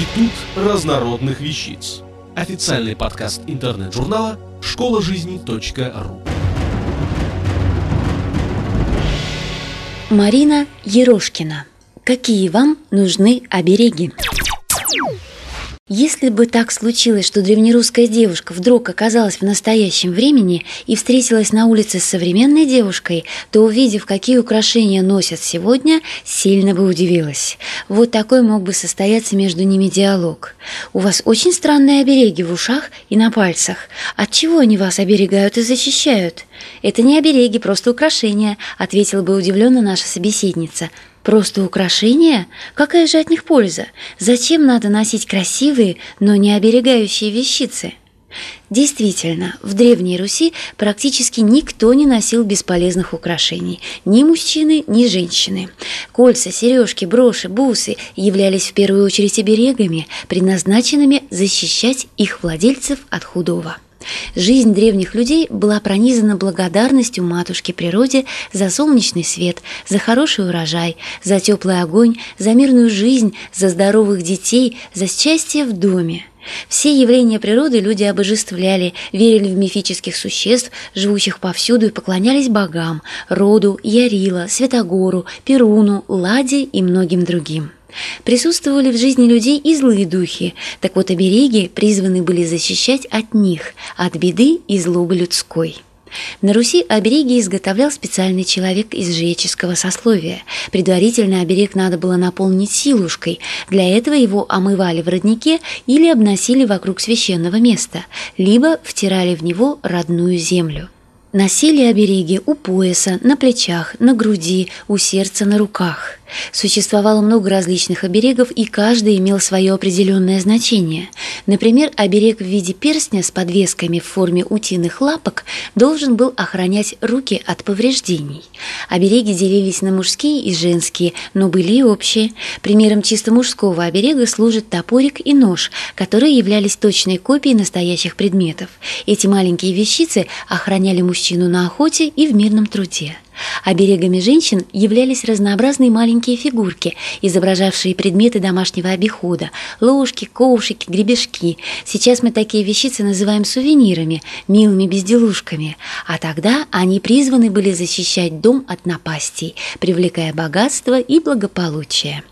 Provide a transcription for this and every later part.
Институт разнородных вещиц. Официальный подкаст интернет-журнала школа жизни.ру. Марина Ерошкина. Какие вам нужны обереги? Если бы так случилось, что древнерусская девушка вдруг оказалась в настоящем времени и встретилась на улице с современной девушкой, то, увидев, какие украшения носят сегодня, сильно бы удивилась. Вот такой мог бы состояться между ними диалог. «У вас очень странные обереги в ушах и на пальцах. От чего они вас оберегают и защищают?» «Это не обереги, просто украшения», — ответила бы удивленно наша собеседница – Просто украшения? Какая же от них польза? Зачем надо носить красивые, но не оберегающие вещицы? Действительно, в Древней Руси практически никто не носил бесполезных украшений, ни мужчины, ни женщины. Кольца, сережки, броши, бусы являлись в первую очередь оберегами, предназначенными защищать их владельцев от худого. Жизнь древних людей была пронизана благодарностью матушке природе за солнечный свет, за хороший урожай, за теплый огонь, за мирную жизнь, за здоровых детей, за счастье в доме. Все явления природы люди обожествляли, верили в мифических существ, живущих повсюду, и поклонялись богам – Роду, Ярила, Святогору, Перуну, Ладе и многим другим. Присутствовали в жизни людей и злые духи, так вот обереги призваны были защищать от них, от беды и злобы людской. На Руси обереги изготовлял специальный человек из жреческого сословия. Предварительно оберег надо было наполнить силушкой. Для этого его омывали в роднике или обносили вокруг священного места, либо втирали в него родную землю. Носили обереги у пояса, на плечах, на груди, у сердца, на руках. Существовало много различных оберегов, и каждый имел свое определенное значение. Например, оберег в виде перстня с подвесками в форме утиных лапок должен был охранять руки от повреждений. Обереги делились на мужские и женские, но были и общие. Примером чисто мужского оберега служит топорик и нож, которые являлись точной копией настоящих предметов. Эти маленькие вещицы охраняли мужчину на охоте и в мирном труде. Оберегами женщин являлись разнообразные маленькие фигурки, изображавшие предметы домашнего обихода – ложки, ковшики, гребешки. Сейчас мы такие вещицы называем сувенирами, милыми безделушками, а тогда они призваны были защищать дом от напастей, привлекая богатство и благополучие.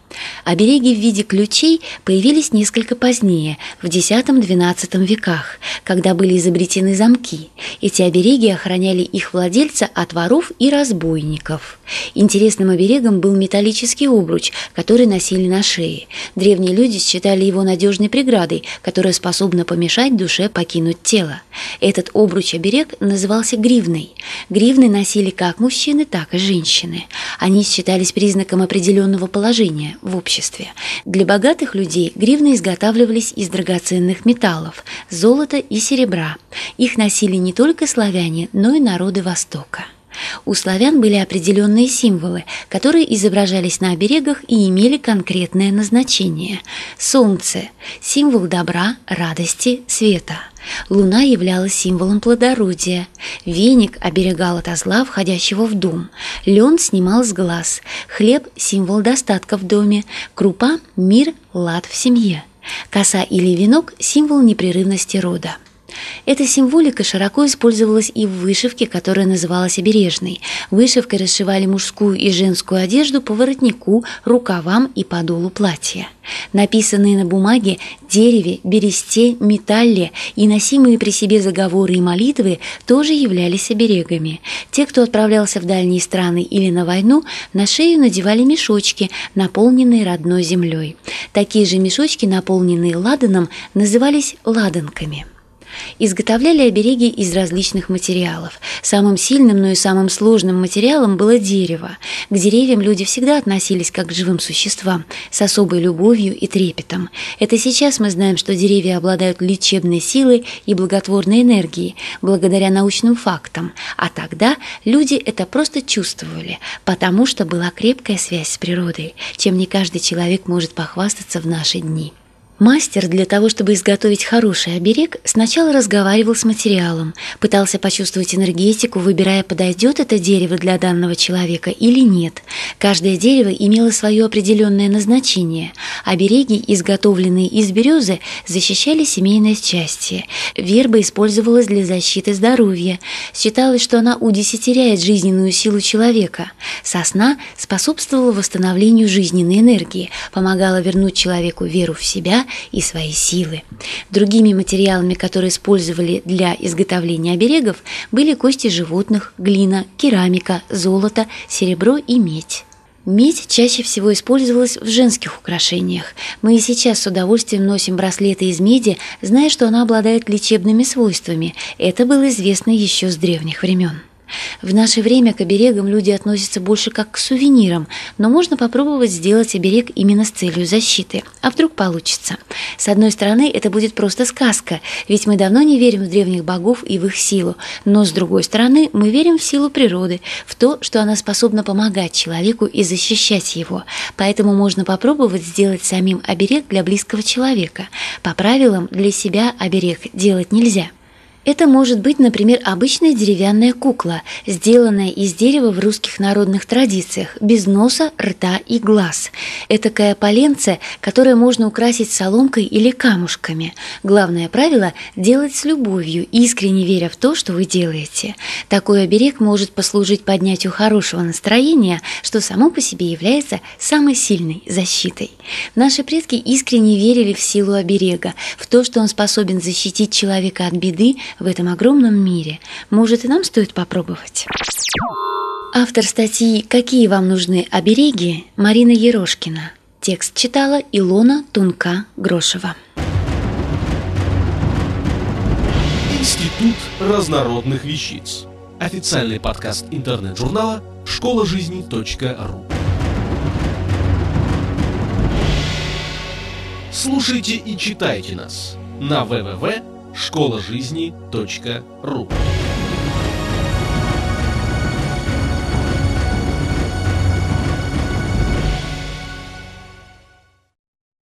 Обереги в виде ключей появились несколько позднее, в X-XII веках, когда были изобретены замки. Эти обереги охраняли их владельца от воров и разбойников. Интересным оберегом был металлический обруч, который носили на шее. Древние люди считали его надежной преградой, которая способна помешать душе покинуть тело. Этот обруч-оберег назывался гривной. Гривны носили как мужчины, так и женщины. Они считались признаком определенного положения в обществе. Для богатых людей гривны изготавливались из драгоценных металлов – золота и серебра. Их носили не только славяне, но и народы Востока. У славян были определенные символы, которые изображались на оберегах и имели конкретное назначение. Солнце – символ добра, радости, света. Луна являлась символом плодородия. Веник оберегал от зла, входящего в дом. Лен снимал с глаз. Хлеб – символ достатка в доме. Крупа – мир, лад в семье. Коса или венок – символ непрерывности рода. Эта символика широко использовалась и в вышивке, которая называлась обережной. Вышивкой расшивали мужскую и женскую одежду по воротнику, рукавам и подолу платья. Написанные на бумаге, дереве, бересте, металле и носимые при себе заговоры и молитвы тоже являлись оберегами. Те, кто отправлялся в дальние страны или на войну, на шею надевали мешочки, наполненные родной землей. Такие же мешочки, наполненные ладаном, назывались ладанками. Изготовляли обереги из различных материалов. Самым сильным, но и самым сложным материалом было дерево. К деревьям люди всегда относились как к живым существам, с особой любовью и трепетом. Это сейчас мы знаем, что деревья обладают лечебной силой и благотворной энергией, благодаря научным фактам. А тогда люди это просто чувствовали, потому что была крепкая связь с природой, чем не каждый человек может похвастаться в наши дни. Мастер для того, чтобы изготовить хороший оберег, сначала разговаривал с материалом, пытался почувствовать энергетику, выбирая, подойдет это дерево для данного человека или нет. Каждое дерево имело свое определенное назначение. Обереги, изготовленные из березы, защищали семейное счастье. Верба использовалась для защиты здоровья. Считалось, что она удесятеряет жизненную силу человека. Сосна способствовала восстановлению жизненной энергии, помогала вернуть человеку веру в себя и свои силы. Другими материалами, которые использовали для изготовления оберегов, были кости животных, глина, керамика, золото, серебро и медь. Медь чаще всего использовалась в женских украшениях. Мы и сейчас с удовольствием носим браслеты из меди, зная, что она обладает лечебными свойствами. Это было известно еще с древних времен. В наше время к оберегам люди относятся больше как к сувенирам, но можно попробовать сделать оберег именно с целью защиты. А вдруг получится? С одной стороны, это будет просто сказка, ведь мы давно не верим в древних богов и в их силу, но с другой стороны, мы верим в силу природы, в то, что она способна помогать человеку и защищать его. Поэтому можно попробовать сделать самим оберег для близкого человека. По правилам, для себя оберег делать нельзя. Это может быть, например, обычная деревянная кукла, сделанная из дерева в русских народных традициях, без носа, рта и глаз. Этакое поленце, которое можно украсить соломкой или камушками. Главное правило – делать с любовью, искренне веря в то, что вы делаете. Такой оберег может послужить поднятию хорошего настроения, что само по себе является самой сильной защитой. Наши предки искренне верили в силу оберега, в то, что он способен защитить человека от беды, в этом огромном мире. Может, и нам стоит попробовать? Автор статьи «Какие вам нужны обереги» Марина Ерошкина. Текст читала Илона Тунка-Грошева. Институт разнородных вещиц. Официальный подкаст интернет-журнала школа жизни .ру. Слушайте и читайте нас на www школа жизни.ру